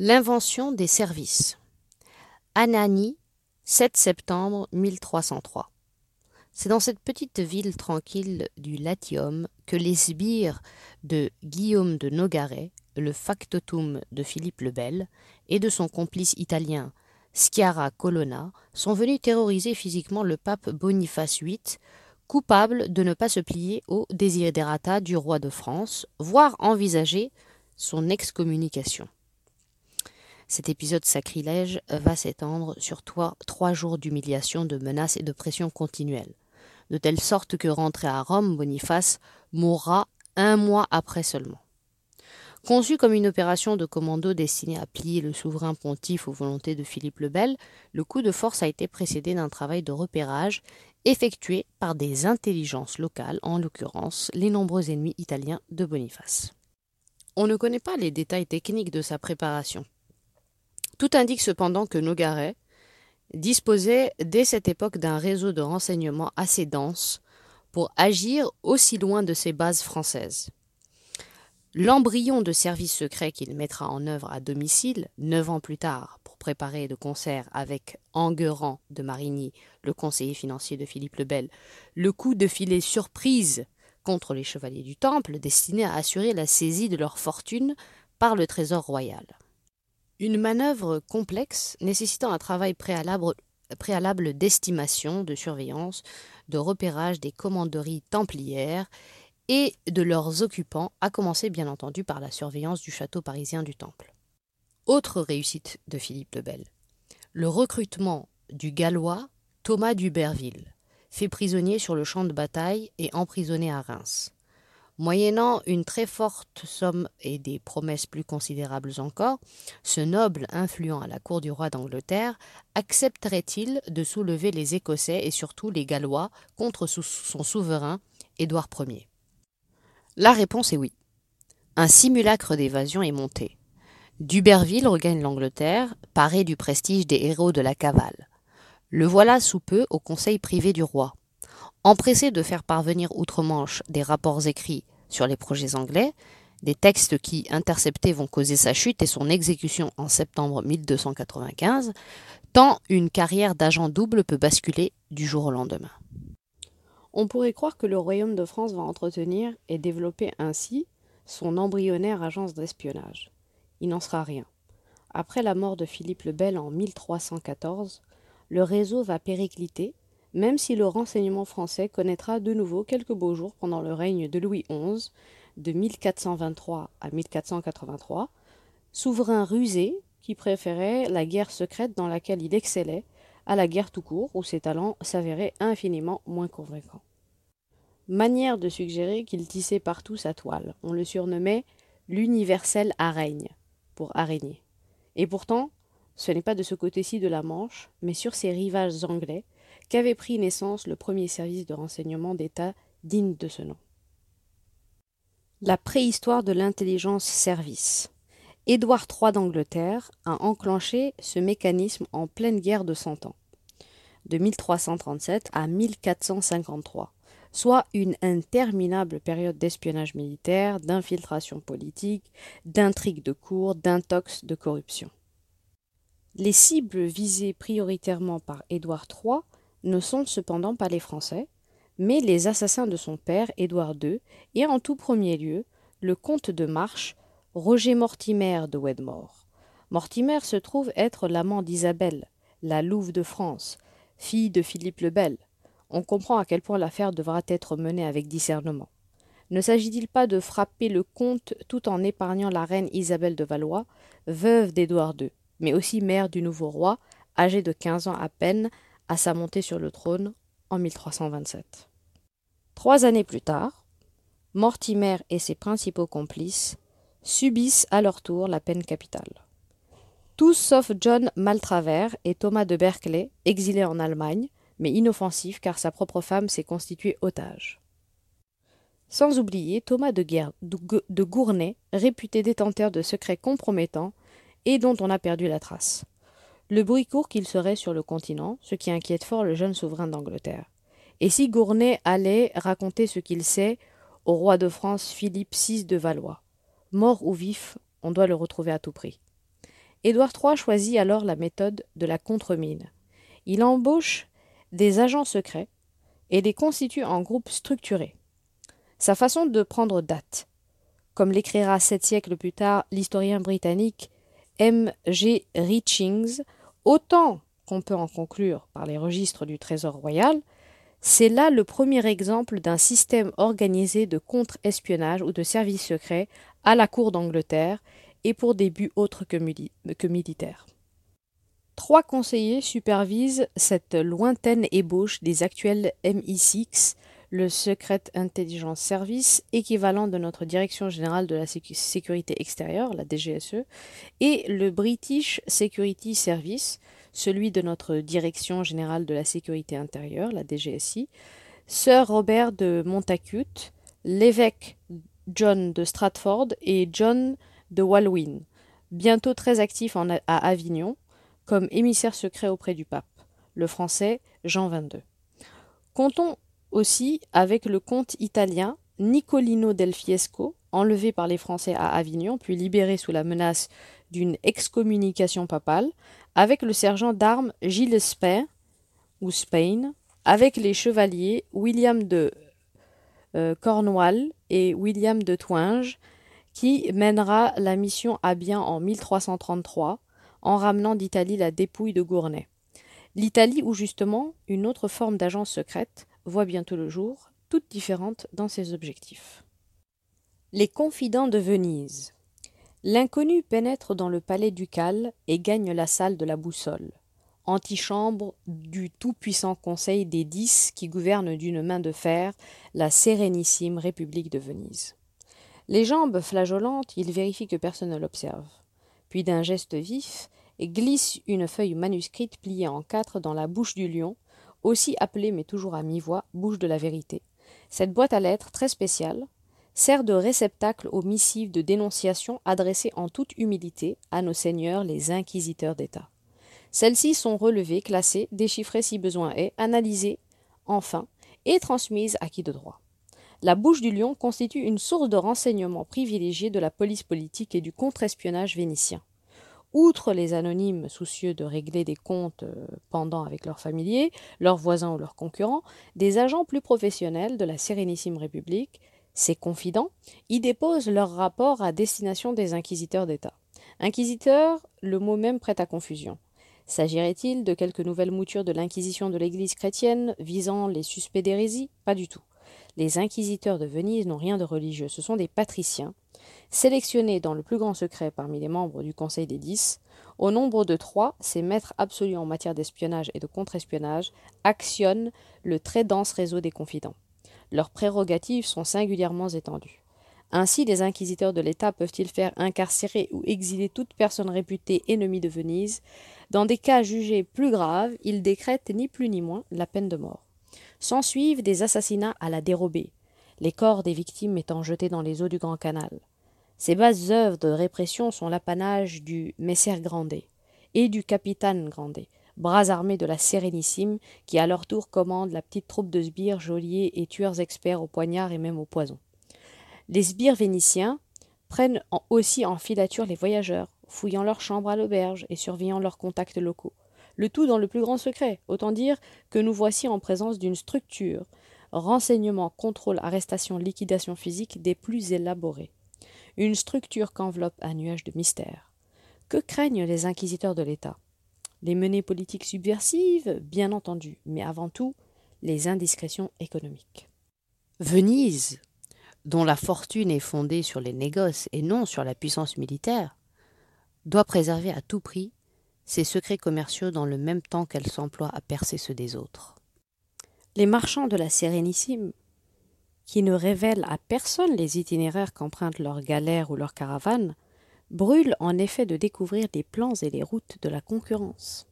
L'invention des services. Anani, 7 septembre 1303. C'est dans cette petite ville tranquille du Latium que les sbires de Guillaume de Nogaret, le factotum de Philippe le Bel, et de son complice italien Sciarra Colonna sont venus terroriser physiquement le pape Boniface VIII, coupable de ne pas se plier aux desiderata du roi de France, voire envisager son excommunication. Cet épisode sacrilège va s'étendre sur trois, trois jours d'humiliation, de menaces et de pression continuelles, de telle sorte que rentré à Rome, Boniface mourra un mois après seulement. Conçu comme une opération de commando destinée à plier le souverain pontife aux volontés de Philippe le Bel, le coup de force a été précédé d'un travail de repérage effectué par des intelligences locales, en l'occurrence les nombreux ennemis italiens de Boniface. On ne connaît pas les détails techniques de sa préparation. Tout indique cependant que Nogaret disposait dès cette époque d'un réseau de renseignements assez dense pour agir aussi loin de ses bases françaises. L'embryon de service secret qu'il mettra en œuvre à domicile, neuf ans plus tard, pour préparer de concert avec Enguerrand de Marigny, le conseiller financier de Philippe le Bel, le coup de filet surprise contre les chevaliers du Temple, destiné à assurer la saisie de leur fortune par le trésor royal. Une manœuvre complexe nécessitant un travail préalable, d'estimation, de surveillance, de repérage des commanderies templières et de leurs occupants, à commencer bien entendu par la surveillance du château parisien du Temple. Autre réussite de Philippe le Bel, le recrutement du Gallois Thomas d'Uberville, fait prisonnier sur le champ de bataille et emprisonné à Reims. Moyennant une très forte somme et des promesses plus considérables encore, ce noble influent à la cour du roi d'Angleterre accepterait-il de soulever les Écossais et surtout les Gallois contre son souverain Édouard Ier? La réponse est oui. Un simulacre d'évasion est monté. D'Uberville regagne l'Angleterre, paré du prestige des héros de la cavale. Le voilà sous peu au conseil privé du roi. Empressé de faire parvenir outre-Manche des rapports écrits sur les projets anglais, des textes qui, interceptés, vont causer sa chute et son exécution en septembre 1295, tant une carrière d'agent double peut basculer du jour au lendemain. On pourrait croire que le royaume de France va entretenir et développer ainsi son embryonnaire agence d'espionnage. Il n'en sera rien. Après la mort de Philippe le Bel en 1314, le réseau va péricliter même si le renseignement français connaîtra de nouveau quelques beaux jours pendant le règne de Louis XI, de 1423 à 1483, souverain rusé qui préférait la guerre secrète dans laquelle il excellait à la guerre tout court où ses talents s'avéraient infiniment moins convaincants. Manière de suggérer qu'il tissait partout sa toile. On le surnommait l'universel araigne, pour araignée. Et pourtant, ce n'est pas de ce côté-ci de la Manche, mais sur ses rivages anglais, qu'avait pris naissance le premier service de renseignement d'État digne de ce nom. La préhistoire de l'intelligence service. Édouard III d'Angleterre a enclenché ce mécanisme en pleine guerre de Cent Ans, de 1337 à 1453, soit une interminable période d'espionnage militaire, d'infiltration politique, d'intrigues de cour, d'intox, de corruption. Les cibles visées prioritairement par Édouard III ne sont cependant pas les Français, mais les assassins de son père, Édouard II, et en tout premier lieu, le comte de Marche, Roger Mortimer de Wedmore. Mortimer se trouve être l'amant d'Isabelle, la louve de France, fille de Philippe le Bel. On comprend à quel point l'affaire devra être menée avec discernement. Ne s'agit-il pas de frapper le comte tout en épargnant la reine Isabelle de Valois, veuve d'Édouard II, mais aussi mère du nouveau roi, âgé de quinze ans à peine, à sa montée sur le trône en 1327. Trois années plus tard, Mortimer et ses principaux complices subissent à leur tour la peine capitale. Tous sauf John Maltravers et Thomas de Berkeley, exilés en Allemagne, mais inoffensifs car sa propre femme s'est constituée otage. Sans oublier Thomas de, de Gournay, réputé détenteur de secrets compromettants et dont on a perdu la trace. Le bruit court qu'il serait sur le continent, ce qui inquiète fort le jeune souverain d'Angleterre. Et si Gournay allait raconter ce qu'il sait au roi de France Philippe VI de Valois? Mort ou vif, on doit le retrouver à tout prix. Édouard III choisit alors la méthode de la contre-mine. Il embauche des agents secrets et les constitue en groupes structurés. Sa façon de prendre date. Comme l'écrira sept siècles plus tard l'historien britannique M. G. Richings, autant qu'on peut en conclure par les registres du Trésor royal, c'est là le premier exemple d'un système organisé de contre-espionnage ou de services secrets à la cour d'Angleterre et pour des buts autres que, que militaires. Trois conseillers supervisent cette lointaine ébauche des actuels MI6, le Secret Intelligence Service, équivalent de notre Direction générale de la sécurité extérieure, la DGSE, et le British Security Service, celui de notre Direction générale de la sécurité intérieure, la DGSI, Sir Robert de Montacute, l'évêque John de Stratford et John de Walwyn, bientôt très actif à Avignon, comme émissaire secret auprès du pape, le français Jean XXII. Comptons aussi avec le comte italien Nicolino del Fiesco, enlevé par les Français à Avignon, puis libéré sous la menace d'une excommunication papale, avec le sergent d'armes Gilles Spain, ou Spain, avec les chevaliers William de euh, Cornwall et William de Twinge, qui mènera la mission à bien en 1333, en ramenant d'Italie la dépouille de Gournay. L'Italie où justement une autre forme d'agence secrète voit bientôt le jour, toute différente dans ses objectifs. Les confidents de Venise. L'inconnu pénètre dans le palais ducal et gagne la salle de la boussole, antichambre du tout-puissant conseil des dix qui gouvernent d'une main de fer la sérénissime République de Venise. Les jambes flageolantes, il vérifie que personne ne l'observe. Puis d'un geste vif, glisse une feuille manuscrite pliée en quatre dans la bouche du lion, aussi appelée mais toujours à mi-voix bouche de la vérité. Cette boîte à lettres, très spéciale, sert de réceptacle aux missives de dénonciation adressées en toute humilité à nos seigneurs les inquisiteurs d'État. Celles-ci sont relevées, classées, déchiffrées si besoin est, analysées, enfin, et transmises à qui de droit. La bouche du lion constitue une source de renseignements privilégiés de la police politique et du contre-espionnage vénitien. Outre les anonymes soucieux de régler des comptes euh, pendant avec leurs familiers, leurs voisins ou leurs concurrents, des agents plus professionnels de la Sérénissime République ces confidents y déposent leurs rapports à destination des inquisiteurs d'État. Inquisiteur, le mot même prête à confusion. S'agirait-il de quelques nouvelles moutures de l'inquisition de l'Église chrétienne visant les suspects d'hérésie? Pas du tout. Les inquisiteurs de Venise n'ont rien de religieux, ce sont des patriciens, sélectionnés dans le plus grand secret parmi les membres du Conseil des Dix. Au nombre de trois, ces maîtres absolus en matière d'espionnage et de contre-espionnage actionnent le très dense réseau des confidents. Leurs prérogatives sont singulièrement étendues. Ainsi, les inquisiteurs de l'État peuvent-ils faire incarcérer ou exiler toute personne réputée ennemie de Venise? Dans des cas jugés plus graves, ils décrètent ni plus ni moins la peine de mort. S'ensuivent des assassinats à la dérobée, les corps des victimes étant jetés dans les eaux du Grand Canal. Ces basses œuvres de répression sont l'apanage du Messer Grandet et du capitaine Grandet, bras armés de la Sérénissime, qui à leur tour commandent la petite troupe de sbires, geôliers et tueurs experts au poignard et même au poison. Les sbires vénitiens prennent aussi en filature les voyageurs, fouillant leurs chambres à l'auberge et surveillant leurs contacts locaux. Le tout dans le plus grand secret, autant dire que nous voici en présence d'une structure, renseignement, contrôle, arrestation, liquidation physique des plus élaborés. Une structure qu'enveloppe un nuage de mystère. Que craignent les inquisiteurs de l'État? Les menées politiques subversives, bien entendu, mais avant tout les indiscrétions économiques. Venise, dont la fortune est fondée sur les négoces et non sur la puissance militaire, doit préserver à tout prix ses secrets commerciaux dans le même temps qu'elle s'emploie à percer ceux des autres. Les marchands de la Sérénissime, qui ne révèlent à personne les itinéraires qu'empruntent leurs galères ou leurs caravanes, brûle en effet de découvrir les plans et les routes de la concurrence.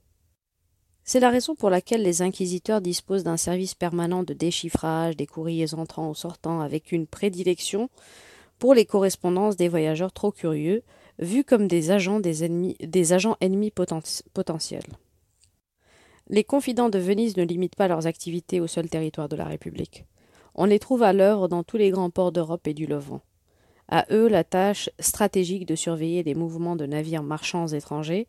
C'est la raison pour laquelle les inquisiteurs disposent d'un service permanent de déchiffrage des courriers entrants ou sortants avec une prédilection pour les correspondances des voyageurs trop curieux, vus comme des agents, des ennemis, des agents ennemis potentiels. Les confidents de Venise ne limitent pas leurs activités au seul territoire de la République. On les trouve à l'œuvre dans tous les grands ports d'Europe et du Levant À eux la tâche stratégique de surveiller les mouvements de navires marchands étrangers,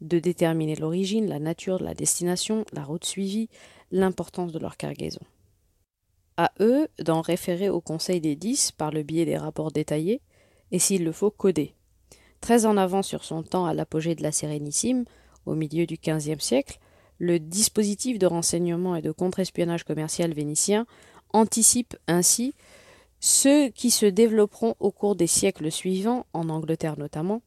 de déterminer l'origine, la nature la destination, la route suivie, l'importance de leur cargaison. À eux d'en référer au Conseil des dix par le biais des rapports détaillés, et s'il le faut, codés. Très en avant sur son temps à l'apogée de la Sérénissime, au milieu du XVe siècle, le dispositif de renseignement et de contre-espionnage commercial vénitien anticipe ainsi ceux qui se développeront au cours des siècles suivants, en Angleterre notamment.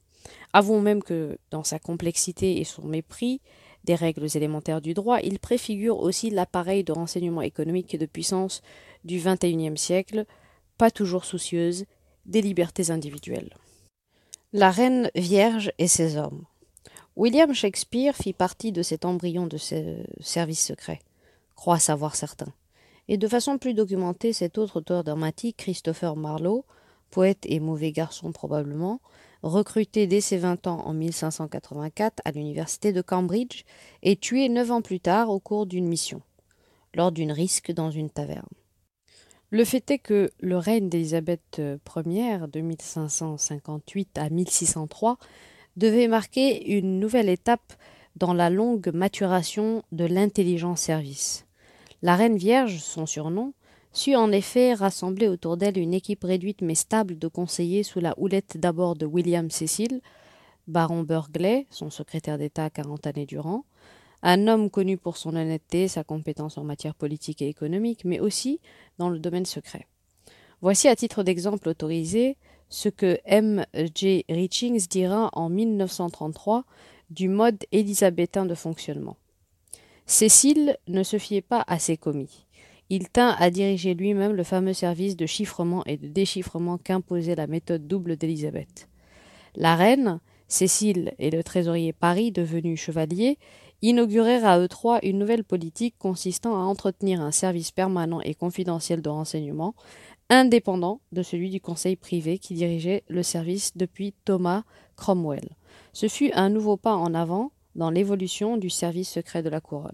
Avouons même que, dans sa complexité et son mépris des règles élémentaires du droit, il préfigure aussi l'appareil de renseignement économique et de puissance du XXIe siècle, pas toujours soucieuse des libertés individuelles. La reine vierge et ses hommes. William Shakespeare fit partie de cet embryon de ce service secret, croit savoir certains. Et de façon plus documentée, cet autre auteur dramatique, Christopher Marlowe, poète et mauvais garçon probablement, recruté dès ses vingt ans en 1584 à l'université de Cambridge et tué neuf ans plus tard au cours d'une mission, lors d'une risque dans une taverne. Le fait est que le règne d'Élisabeth Ier, de 1558 à 1603, devait marquer une nouvelle étape dans la longue maturation de l'intelligence service. La Reine Vierge, son surnom, sut en effet rassembler autour d'elle une équipe réduite mais stable de conseillers sous la houlette d'abord de William Cecil, baron Burgley, son secrétaire d'État quarante années durant, un homme connu pour son honnêteté, sa compétence en matière politique et économique, mais aussi dans le domaine secret. Voici à titre d'exemple autorisé ce que M. J. Richings dira en 1933 du mode élisabétain de fonctionnement. Cécile ne se fiait pas à ses commis. Il tint à diriger lui-même le fameux service de chiffrement et de déchiffrement qu'imposait la méthode double d'Élisabeth. La reine, Cécile et le trésorier Paris, devenu chevalier, inaugurèrent à eux trois une nouvelle politique consistant à entretenir un service permanent et confidentiel de renseignement, indépendant de celui du conseil privé qui dirigeait le service depuis Thomas Cromwell. Ce fut un nouveau pas en avant dans l'évolution du service secret de la couronne.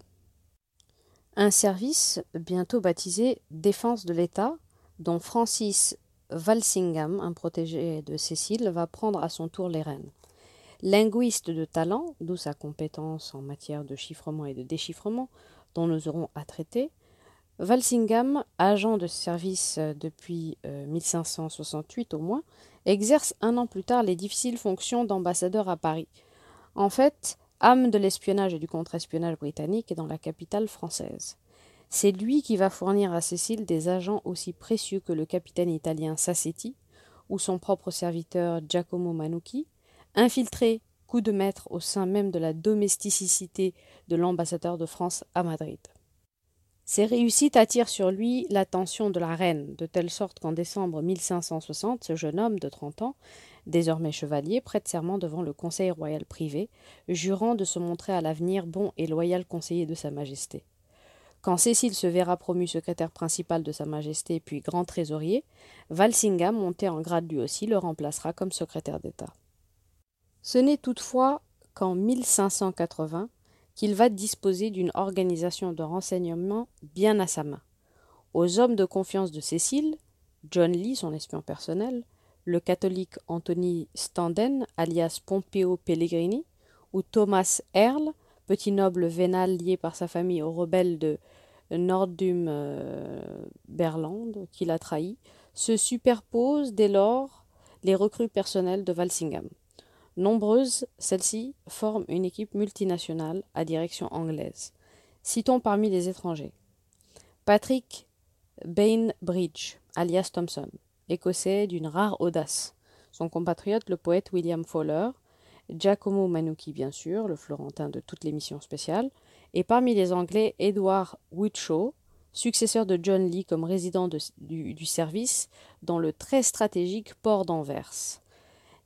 Un service bientôt baptisé Défense de l'État, dont Francis Walsingham, un protégé de Cécile, va prendre à son tour les rênes. Linguiste de talent, d'où sa compétence en matière de chiffrement et de déchiffrement, dont nous aurons à traiter, Walsingham, agent de service euh, depuis 1568 euh, au moins, exerce un an plus tard les difficiles fonctions d'ambassadeur à Paris. En fait, âme de l'espionnage et du contre-espionnage britannique dans la capitale française. C'est lui qui va fournir à Cécile des agents aussi précieux que le capitaine italien Sassetti ou son propre serviteur Giacomo Manucchi, infiltré coup de maître au sein même de la domesticité de l'ambassadeur de France à Madrid. Ces réussites attirent sur lui l'attention de la reine, de telle sorte qu'en décembre 1560, ce jeune homme de trente ans, désormais chevalier, prête serment devant le Conseil royal privé, jurant de se montrer à l'avenir bon et loyal conseiller de Sa Majesté. Quand Cécile se verra promu secrétaire principal de Sa Majesté puis grand trésorier, Walsingham, monté en grade lui aussi, le remplacera comme secrétaire d'État. Ce n'est toutefois qu'en 1580 qu'il va disposer d'une organisation de renseignement bien à sa main. Aux hommes de confiance de Cécile, John Lee, son espion personnel, le catholique Anthony Standen, alias Pompeo Pellegrini, ou Thomas Earle, petit noble vénal lié par sa famille aux rebelles de Nordum euh, Berland, qu'il a trahi, se superposent dès lors les recrues personnelles de Walsingham. Nombreuses, celles-ci forment une équipe multinationale à direction anglaise. Citons parmi les étrangers Patrick Bainbridge, alias Thompson, écossais d'une rare audace. Son compatriote, le poète William Fowler, Giacomo Manucci, bien sûr, le florentin de toutes les missions spéciales, et parmi les Anglais, Edward Whitshaw, successeur de John Lee comme résident du, du, service dans le très stratégique port d'Anvers.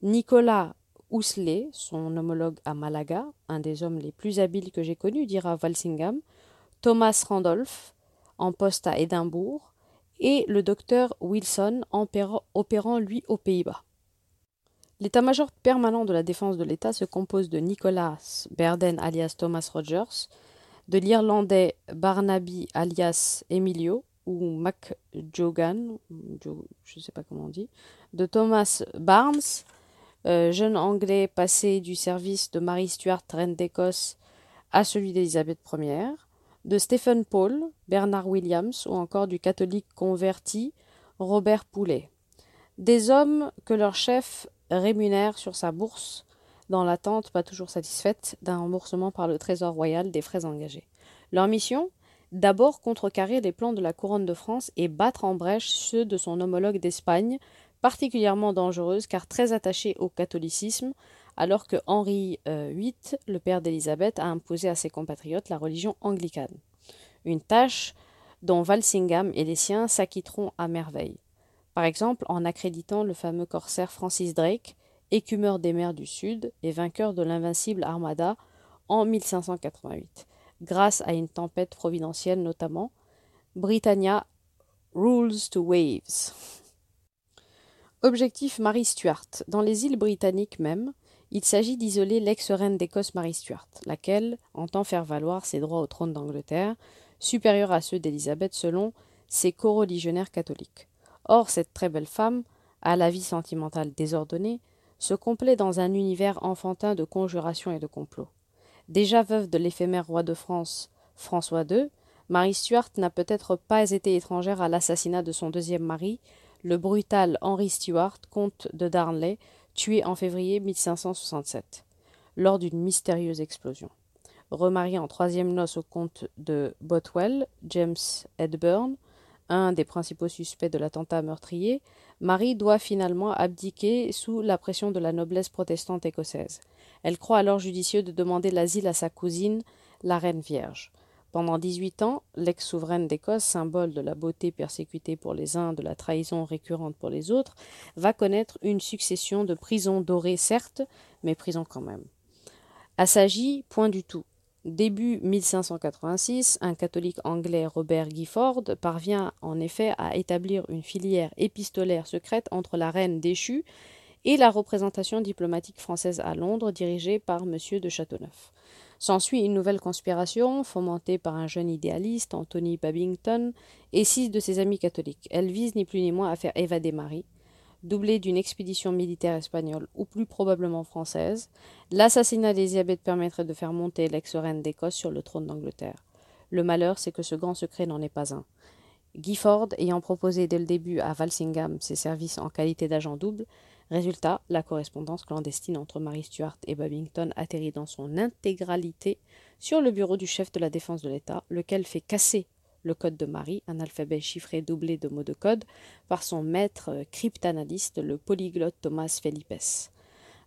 Nicolas Ousley, son homologue à Malaga, un des hommes les plus habiles que j'ai connus, dira Walsingham, Thomas Randolph, en poste à Édimbourg, et le docteur Wilson, opérant lui aux Pays-Bas. L'état-major permanent de la défense de l'État se compose de Nicolas Berden alias Thomas Rogers, de l'Irlandais Barnaby alias Emilio ou MacJogan, je ne sais pas comment on dit, de Thomas Barnes, euh, jeune Anglais passé du service de Marie Stuart, reine d'Écosse, à celui d'Élisabeth Ier, de Stephen Paul, Bernard Williams ou encore du catholique converti Robert Poulet. Des hommes que leur chef rémunère sur sa bourse dans l'attente, pas toujours satisfaite, d'un remboursement par le Trésor royal des frais engagés. Leur mission? D'abord contrecarrer les plans de la couronne de France et battre en brèche ceux de son homologue d'Espagne, particulièrement dangereuse car très attachée au catholicisme, alors que Henri VIII, euh, le père d'Élisabeth, a imposé à ses compatriotes la religion anglicane. Une tâche dont Walsingham et les siens s'acquitteront à merveille. Par exemple en accréditant le fameux corsaire Francis Drake, écumeur des mers du Sud et vainqueur de l'invincible Armada en 1588, grâce à une tempête providentielle notamment. Britannia Rules to Waves. Objectif Marie Stuart. Dans les îles britanniques même, il s'agit d'isoler l'ex-reine d'Écosse Marie Stuart, laquelle entend faire valoir ses droits au trône d'Angleterre, supérieurs à ceux d'Élisabeth selon ses coreligionnaires catholiques. Or, cette très belle femme, à la vie sentimentale désordonnée, se complaît dans un univers enfantin de conjurations et de complots. Déjà veuve de l'éphémère roi de France François II, Marie Stuart n'a peut-être pas été étrangère à l'assassinat de son deuxième mari, le brutal Henry Stuart, comte de Darnley, tué en février 1567, lors d'une mystérieuse explosion. Remarié en troisième noces au comte de Bothwell, James Edburn, un des principaux suspects de l'attentat meurtrier, Marie doit finalement abdiquer sous la pression de la noblesse protestante écossaise. Elle croit alors judicieux de demander l'asile à sa cousine, la reine vierge. Pendant dix-huit ans, l'ex-souveraine d'Écosse, symbole de la beauté persécutée pour les uns, de la trahison récurrente pour les autres, va connaître une succession de prisons dorées, certes, mais prisons quand même. Assagi, point du tout. Début 1586, un catholique anglais, Robert Gifford, parvient en effet à établir une filière épistolaire secrète entre la reine déchue et la représentation diplomatique française à Londres dirigée par M. de Châteauneuf. S'ensuit une nouvelle conspiration fomentée par un jeune idéaliste, Anthony Babington, et six de ses amis catholiques. Elle vise ni plus ni moins à faire évader Marie, doublée d'une expédition militaire espagnole ou plus probablement française, l'assassinat d'Élisabeth permettrait de faire monter l'ex-reine d'Écosse sur le trône d'Angleterre. Le malheur, c'est que ce grand secret n'en est pas un. Gifford ayant proposé dès le début à Walsingham ses services en qualité d'agent double, résultat, la correspondance clandestine entre Mary Stuart et Babington atterrit dans son intégralité sur le bureau du chef de la défense de l'État, lequel fait casser le code de Marie, un alphabet chiffré doublé de mots de code, par son maître cryptanalyste, le polyglotte Thomas Felipes.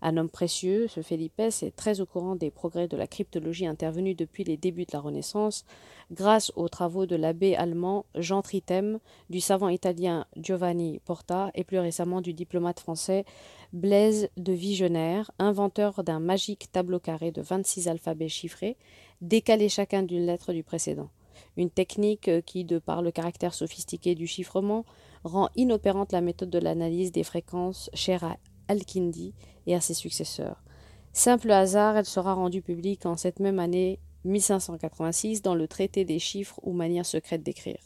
Un homme précieux, ce Felipes est très au courant des progrès de la cryptologie intervenus depuis les débuts de la Renaissance, grâce aux travaux de l'abbé allemand Jean Tritem, du savant italien Giovanni Porta et plus récemment du diplomate français Blaise de Vigenère, inventeur d'un magique tableau carré de 26 alphabets chiffrés, décalés chacun d'une lettre du précédent. Une technique qui, de par le caractère sophistiqué du chiffrement, rend inopérante la méthode de l'analyse des fréquences chère à Al-Kindi et à ses successeurs. Simple hasard, elle sera rendue publique en cette même année 1586 dans le traité des chiffres ou manière secrète d'écrire.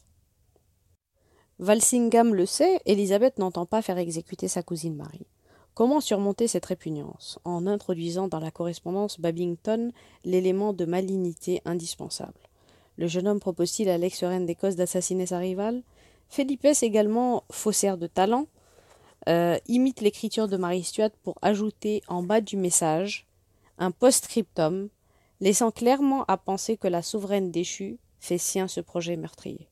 Walsingham le sait, Élisabeth n'entend pas faire exécuter sa cousine Marie. Comment surmonter cette répugnance? En introduisant dans la correspondance Babington l'élément de malignité indispensable. Le jeune homme propose-t-il à l'ex-reine d'Écosse d'assassiner sa rivale? Felipe, également faussaire de talent, euh, imite l'écriture de Marie Stuart pour ajouter en bas du message un post-scriptum, laissant clairement à penser que la souveraine déchue fait sien ce projet meurtrier.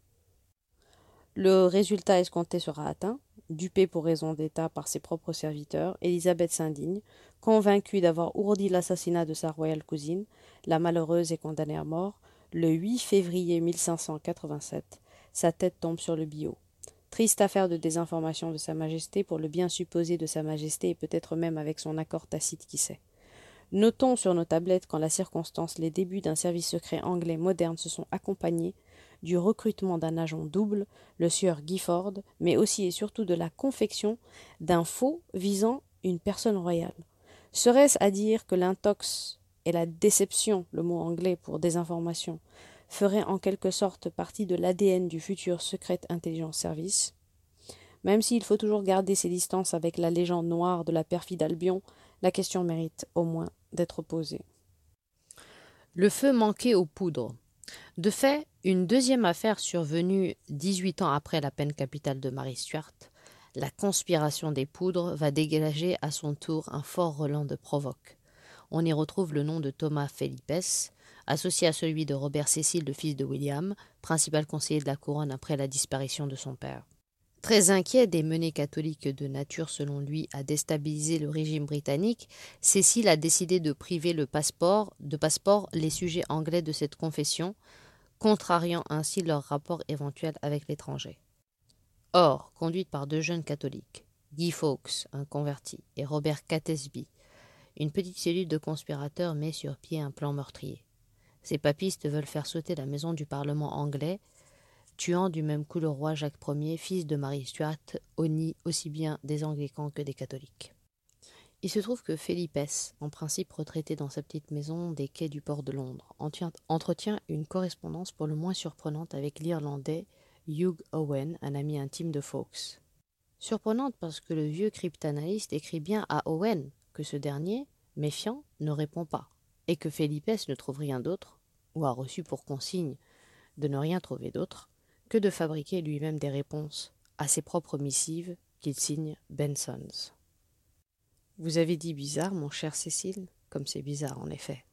Le résultat escompté sera atteint. Dupée pour raison d'État par ses propres serviteurs, Élisabeth s'indigne, convaincue d'avoir ourdi l'assassinat de sa royale cousine, la malheureuse est condamnée à mort, le 8 février 1587, sa tête tombe sur le bio. Triste affaire de désinformation de Sa Majesté pour le bien supposé de Sa Majesté et peut-être même avec son accord tacite qui sait. Notons sur nos tablettes qu'en la circonstance les débuts d'un service secret anglais moderne se sont accompagnés du recrutement d'un agent double, le sieur Gifford, mais aussi et surtout de la confection d'un faux visant une personne royale. Serait-ce à dire que l'intox et la déception, le mot anglais pour désinformation, ferait en quelque sorte partie de l'ADN du futur Secret Intelligence Service. Même s'il faut toujours garder ses distances avec la légende noire de la perfide Albion, la question mérite au moins d'être posée. Le feu manquait aux poudres. De fait, une deuxième affaire survenue dix-huit ans après la peine capitale de Marie Stuart, la conspiration des poudres, va dégager à son tour un fort relent de provoque. On y retrouve le nom de Thomas Felipes, associé à celui de Robert Cécile, le fils de William, principal conseiller de la couronne après la disparition de son père. Très inquiet des menées catholiques de nature, selon lui, à déstabiliser le régime britannique, Cécile a décidé de priver le passeport, de passeport les sujets anglais de cette confession, contrariant ainsi leur rapport éventuel avec l'étranger. Or, conduite par deux jeunes catholiques, Guy Fawkes, un converti, et Robert Catesby, une petite cellule de conspirateurs met sur pied un plan meurtrier. Ces papistes veulent faire sauter la maison du Parlement anglais tuant du même coup le roi Jacques Ier, fils de Marie Stuart, honni aussi bien des anglicans que des catholiques. Il se trouve que Philippe, en principe retraité dans sa petite maison des quais du port de Londres, entretient une correspondance pour le moins surprenante avec l'Irlandais Hugh Owen, un ami intime de Fawkes. Surprenante parce que le vieux cryptanalyste écrit bien à Owen que ce dernier, méfiant, ne répond pas, et que Philippe ne trouve rien d'autre, ou a reçu pour consigne de ne rien trouver d'autre, que de fabriquer lui-même des réponses à ses propres missives qu'il signe Benson's. Vous avez dit bizarre, mon cher Cécile, comme c'est bizarre en effet.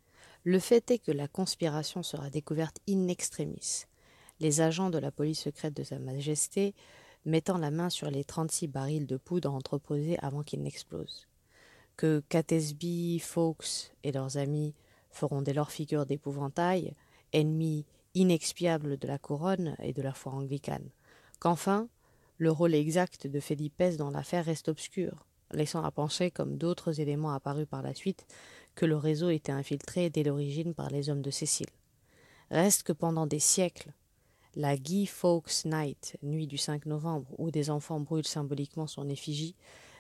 Le fait est que la conspiration sera découverte in extremis. Les agents de la police secrète de Sa Majesté mettant la main sur les trente-six barils de poudre entreposés avant qu'ils n'explosent. Que Catesby, Fawkes et leurs amis feront dès lors figure d'épouvantail, ennemis inexpiable de la couronne et de la foi anglicane, qu'enfin le rôle exact de Felipe dans l'affaire reste obscur, laissant à penser, comme d'autres éléments apparus par la suite, que le réseau était infiltré dès l'origine par les hommes de Cécile. Reste que pendant des siècles, la Guy Fawkes Night, nuit du 5 novembre, où des enfants brûlent symboliquement son effigie,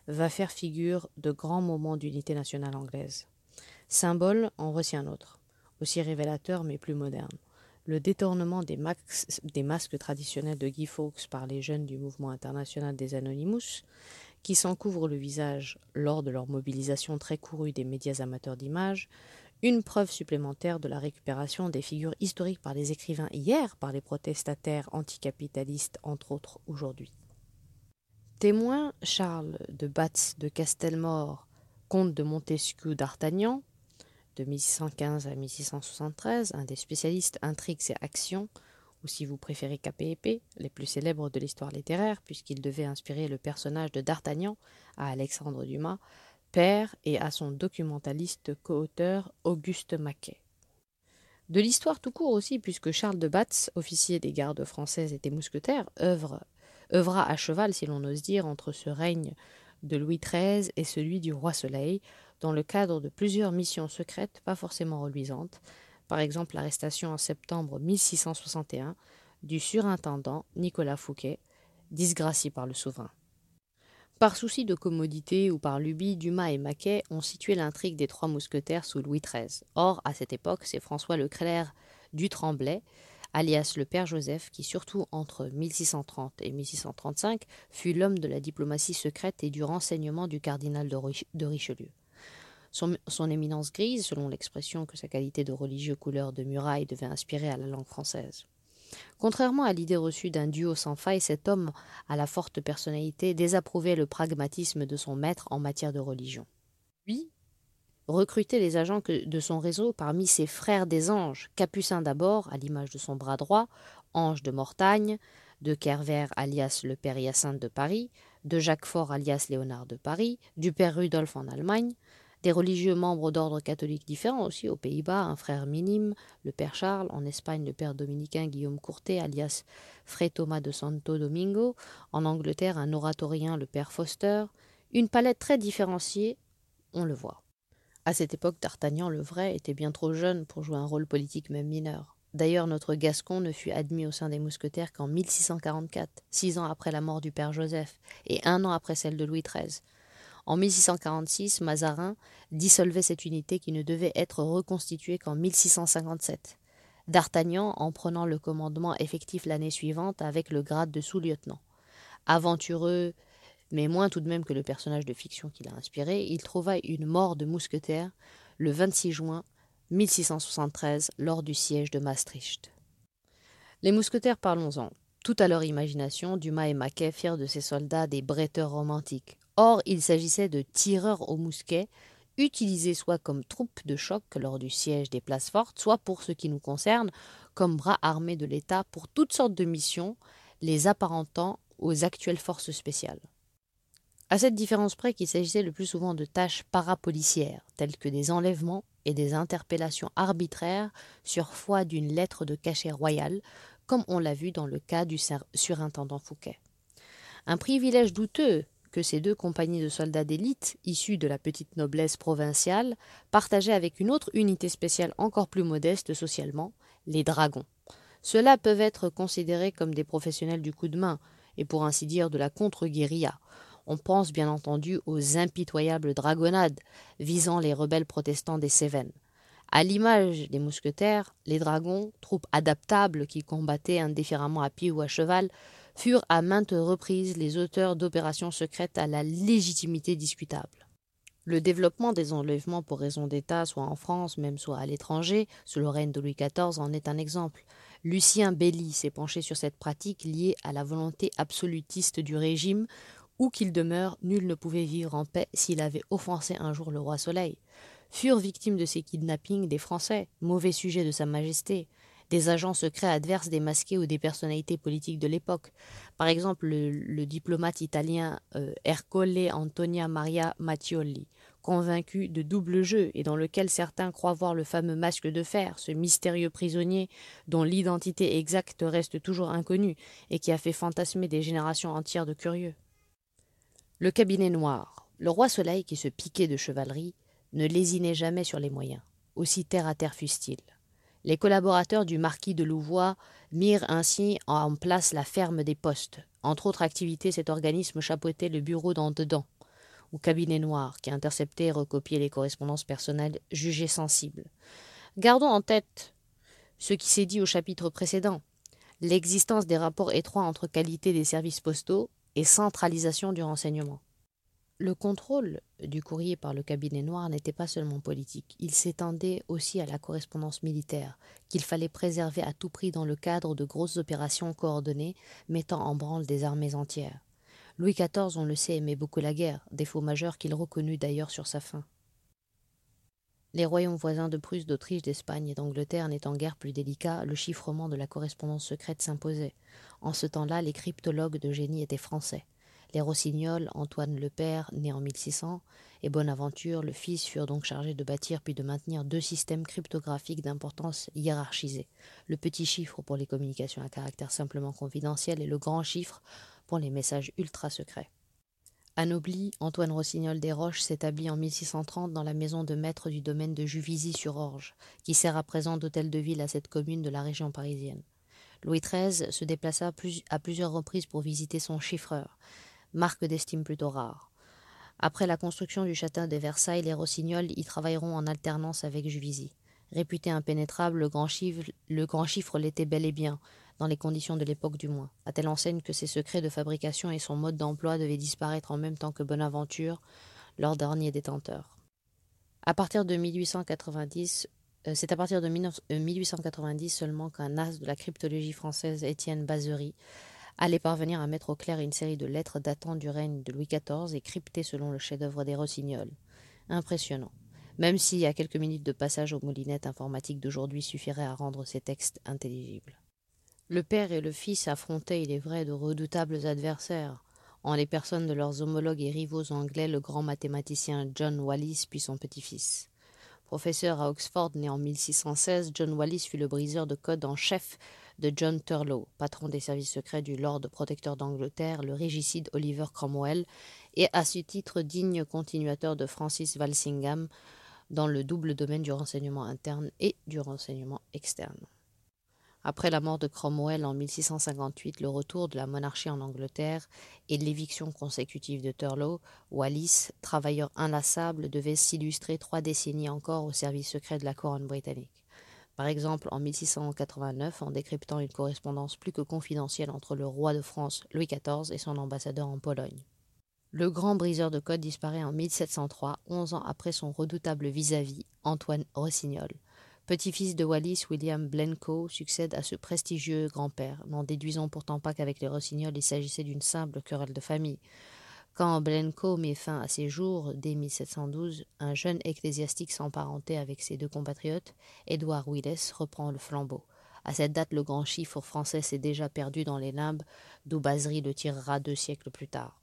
va faire figure de grands moments d'unité nationale anglaise. Symbole en voici un autre, aussi révélateur mais plus moderne le détournement des, masques traditionnels de Guy Fawkes par les jeunes du mouvement international des Anonymous, qui s'en couvrent le visage lors de leur mobilisation très courue des médias amateurs d'images, une preuve supplémentaire de la récupération des figures historiques par les écrivains hier, par les protestataires anticapitalistes, entre autres aujourd'hui. Témoin, Charles de Batz de Castelmore, comte de Montesquieu d'Artagnan, de 1615 à 1673, un des spécialistes intrigues et actions, ou si vous préférez KPEP, les plus célèbres de l'histoire littéraire, puisqu'il devait inspirer le personnage de D'Artagnan à Alexandre Dumas, père et à son documentaliste co-auteur Auguste Maquet. De l'histoire tout court aussi, puisque Charles de Batz, officier des gardes françaises et des mousquetaires, œuvra à cheval, si l'on ose dire, entre ce règne de Louis XIII et celui du roi Soleil, dans le cadre de plusieurs missions secrètes pas forcément reluisantes, par exemple l'arrestation en septembre 1661 du surintendant Nicolas Fouquet, disgracié par le souverain. Par souci de commodité ou par lubie, Dumas et Maquet ont situé l'intrigue des trois mousquetaires sous Louis XIII. Or, à cette époque, c'est François Leclerc du Tremblay, alias le père Joseph, qui surtout entre 1630 et 1635 fut l'homme de la diplomatie secrète et du renseignement du cardinal de Richelieu. Son, éminence grise, selon l'expression que sa qualité de religieux couleur de muraille devait inspirer à la langue française. Contrairement à l'idée reçue d'un duo sans faille, cet homme à la forte personnalité désapprouvait le pragmatisme de son maître en matière de religion. Lui recrutait les agents de son réseau parmi ses frères des anges, Capucin d'abord, à l'image de son bras droit, Ange de Mortagne, de Kerver alias le père Hyacinthe de Paris, de Jacques Faure alias Léonard de Paris, du père Rudolf en Allemagne, des religieux membres d'ordres catholiques différents aussi aux Pays-Bas, un frère minime, le père Charles, en Espagne le père dominicain Guillaume Courtet, alias Fray Thomas de Santo Domingo, en Angleterre un oratorien, le père Foster, une palette très différenciée, on le voit. À cette époque, D'Artagnan le vrai était bien trop jeune pour jouer un rôle politique même mineur. D'ailleurs, notre Gascon ne fut admis au sein des mousquetaires qu'en 1644, six ans après la mort du père Joseph, et un an après celle de Louis XIII. En 1646, Mazarin dissolvait cette unité qui ne devait être reconstituée qu'en 1657. D'Artagnan en prenant le commandement effectif l'année suivante avec le grade de sous-lieutenant. Aventureux, mais moins tout de même que le personnage de fiction qu'il a inspiré, il trouva une mort de mousquetaire le 26 juin 1673 lors du siège de Maastricht. Les mousquetaires, parlons-en. Tout à leur imagination, Dumas et Maquet firent de ces soldats des bretteurs romantiques. Or, il s'agissait de tireurs au mousquet, utilisés soit comme troupes de choc lors du siège des places fortes, soit pour ce qui nous concerne, comme bras armés de l'État pour toutes sortes de missions, les apparentant aux actuelles forces spéciales. À cette différence près qu'il s'agissait le plus souvent de tâches parapolicières, telles que des enlèvements et des interpellations arbitraires sur foi d'une lettre de cachet royal, comme on l'a vu dans le cas du surintendant Fouquet. Un privilège douteux que ces deux compagnies de soldats d'élite, issus de la petite noblesse provinciale, partageaient avec une autre unité spéciale encore plus modeste socialement, les dragons. Ceux-là peuvent être considérés comme des professionnels du coup de main, et pour ainsi dire de la contre-guérilla, on pense bien entendu aux impitoyables dragonnades visant les rebelles protestants des Cévennes. À l'image des mousquetaires, les dragons, troupes adaptables qui combattaient indifféremment à pied ou à cheval, furent à maintes reprises les auteurs d'opérations secrètes à la légitimité discutable. Le développement des enlèvements pour raison d'État, soit en France, même soit à l'étranger, sous le règne de Louis XIV, en est un exemple. Lucien Belly s'est penché sur cette pratique liée à la volonté absolutiste du régime où qu'il demeure, nul ne pouvait vivre en paix s'il avait offensé un jour le roi Soleil. Furent victimes de ces kidnappings des Français, mauvais sujets de Sa Majesté, des agents secrets adverses démasqués ou des personnalités politiques de l'époque. Par exemple, le, diplomate italien euh, Ercole Antonia Maria Mattioli, convaincu de double jeu et dans lequel certains croient voir le fameux masque de fer, ce mystérieux prisonnier dont l'identité exacte reste toujours inconnue et qui a fait fantasmer des générations entières de curieux. Le cabinet noir. Le roi Soleil, qui se piquait de chevalerie, ne lésinait jamais sur les moyens, aussi terre à terre fussent-ils. Les collaborateurs du marquis de Louvois mirent ainsi en place la ferme des postes. Entre autres activités, cet organisme chapeautait le bureau d'en dedans, ou cabinet noir, qui interceptait et recopiait les correspondances personnelles jugées sensibles. Gardons en tête ce qui s'est dit au chapitre précédent l'existence des rapports étroits entre qualité des services postaux et centralisation du renseignement. Le contrôle du courrier par le cabinet noir n'était pas seulement politique, il s'étendait aussi à la correspondance militaire, qu'il fallait préserver à tout prix dans le cadre de grosses opérations coordonnées mettant en branle des armées entières. Louis XIV, on le sait, aimait beaucoup la guerre, défaut majeur qu'il reconnut d'ailleurs sur sa fin. Les royaumes voisins de Prusse, d'Autriche, d'Espagne et d'Angleterre n'étant guère plus délicats, le chiffrement de la correspondance secrète s'imposait. En ce temps-là, les cryptologues de génie étaient français. Les Rossignols, Antoine le Père, né en 1600, et Bonaventure, le fils, furent donc chargés de bâtir puis de maintenir deux systèmes cryptographiques d'importance hiérarchisée. Le petit chiffre pour les communications à caractère simplement confidentiel et le grand chiffre pour les messages ultra secrets. Anobli, Antoine Rossignol des Roches s'établit en 1630 dans la maison de maître du domaine de Juvisy-sur-Orge, qui sert à présent d'hôtel de ville à cette commune de la région parisienne. Louis XIII se déplaça à plusieurs reprises pour visiter son chiffreur, marque d'estime plutôt rare. Après la construction du château de Versailles, les Rossignols y travailleront en alternance avec Juvisy. Réputé impénétrable, le grand chiffre, l'était bel et bien, dans les conditions de l'époque du moins, à telle enseigne que ses secrets de fabrication et son mode d'emploi devaient disparaître en même temps que Bonaventure, leur dernier détenteur. À partir de 1890, euh, c'est à partir de 1890 euh, seulement qu'un as de la cryptologie française, Étienne Bazery, allait parvenir à mettre au clair une série de lettres datant du règne de Louis XIV et cryptées selon le chef-d'œuvre des Rossignols. Impressionnant. Même y a quelques minutes de passage aux moulinettes informatiques d'aujourd'hui suffiraient à rendre ces textes intelligibles. Le père et le fils affrontaient, il est vrai, de redoutables adversaires, en les personnes de leurs homologues et rivaux anglais, le grand mathématicien John Wallis puis son petit-fils. Professeur à Oxford né en 1616, John Wallis fut le briseur de code en chef de John Turlough, patron des services secrets du Lord protecteur d'Angleterre, le régicide Oliver Cromwell, et à ce titre digne continuateur de Francis Walsingham dans le double domaine du renseignement interne et du renseignement externe. Après la mort de Cromwell en 1658, le retour de la monarchie en Angleterre et l'éviction consécutive de Turlough, Wallis, travailleur inlassable, devait s'illustrer trois décennies encore au service secret de la couronne britannique. Par exemple, en 1689, en décryptant une correspondance plus que confidentielle entre le roi de France Louis XIV et son ambassadeur en Pologne. Le grand briseur de code disparaît en 1703, onze ans après son redoutable vis-à-vis, Antoine Rossignol. Petit-fils de Wallis, William Blencowe succède à ce prestigieux grand-père. N'en déduisons pourtant pas qu'avec les Rossignol, il s'agissait d'une simple querelle de famille. Quand Blencowe met fin à ses jours, dès 1712, un jeune ecclésiastique s'emparentait avec ses deux compatriotes, Édouard Willis, reprend le flambeau. À cette date, le grand chiffre français s'est déjà perdu dans les limbes, d'où Basery le tirera deux siècles plus tard.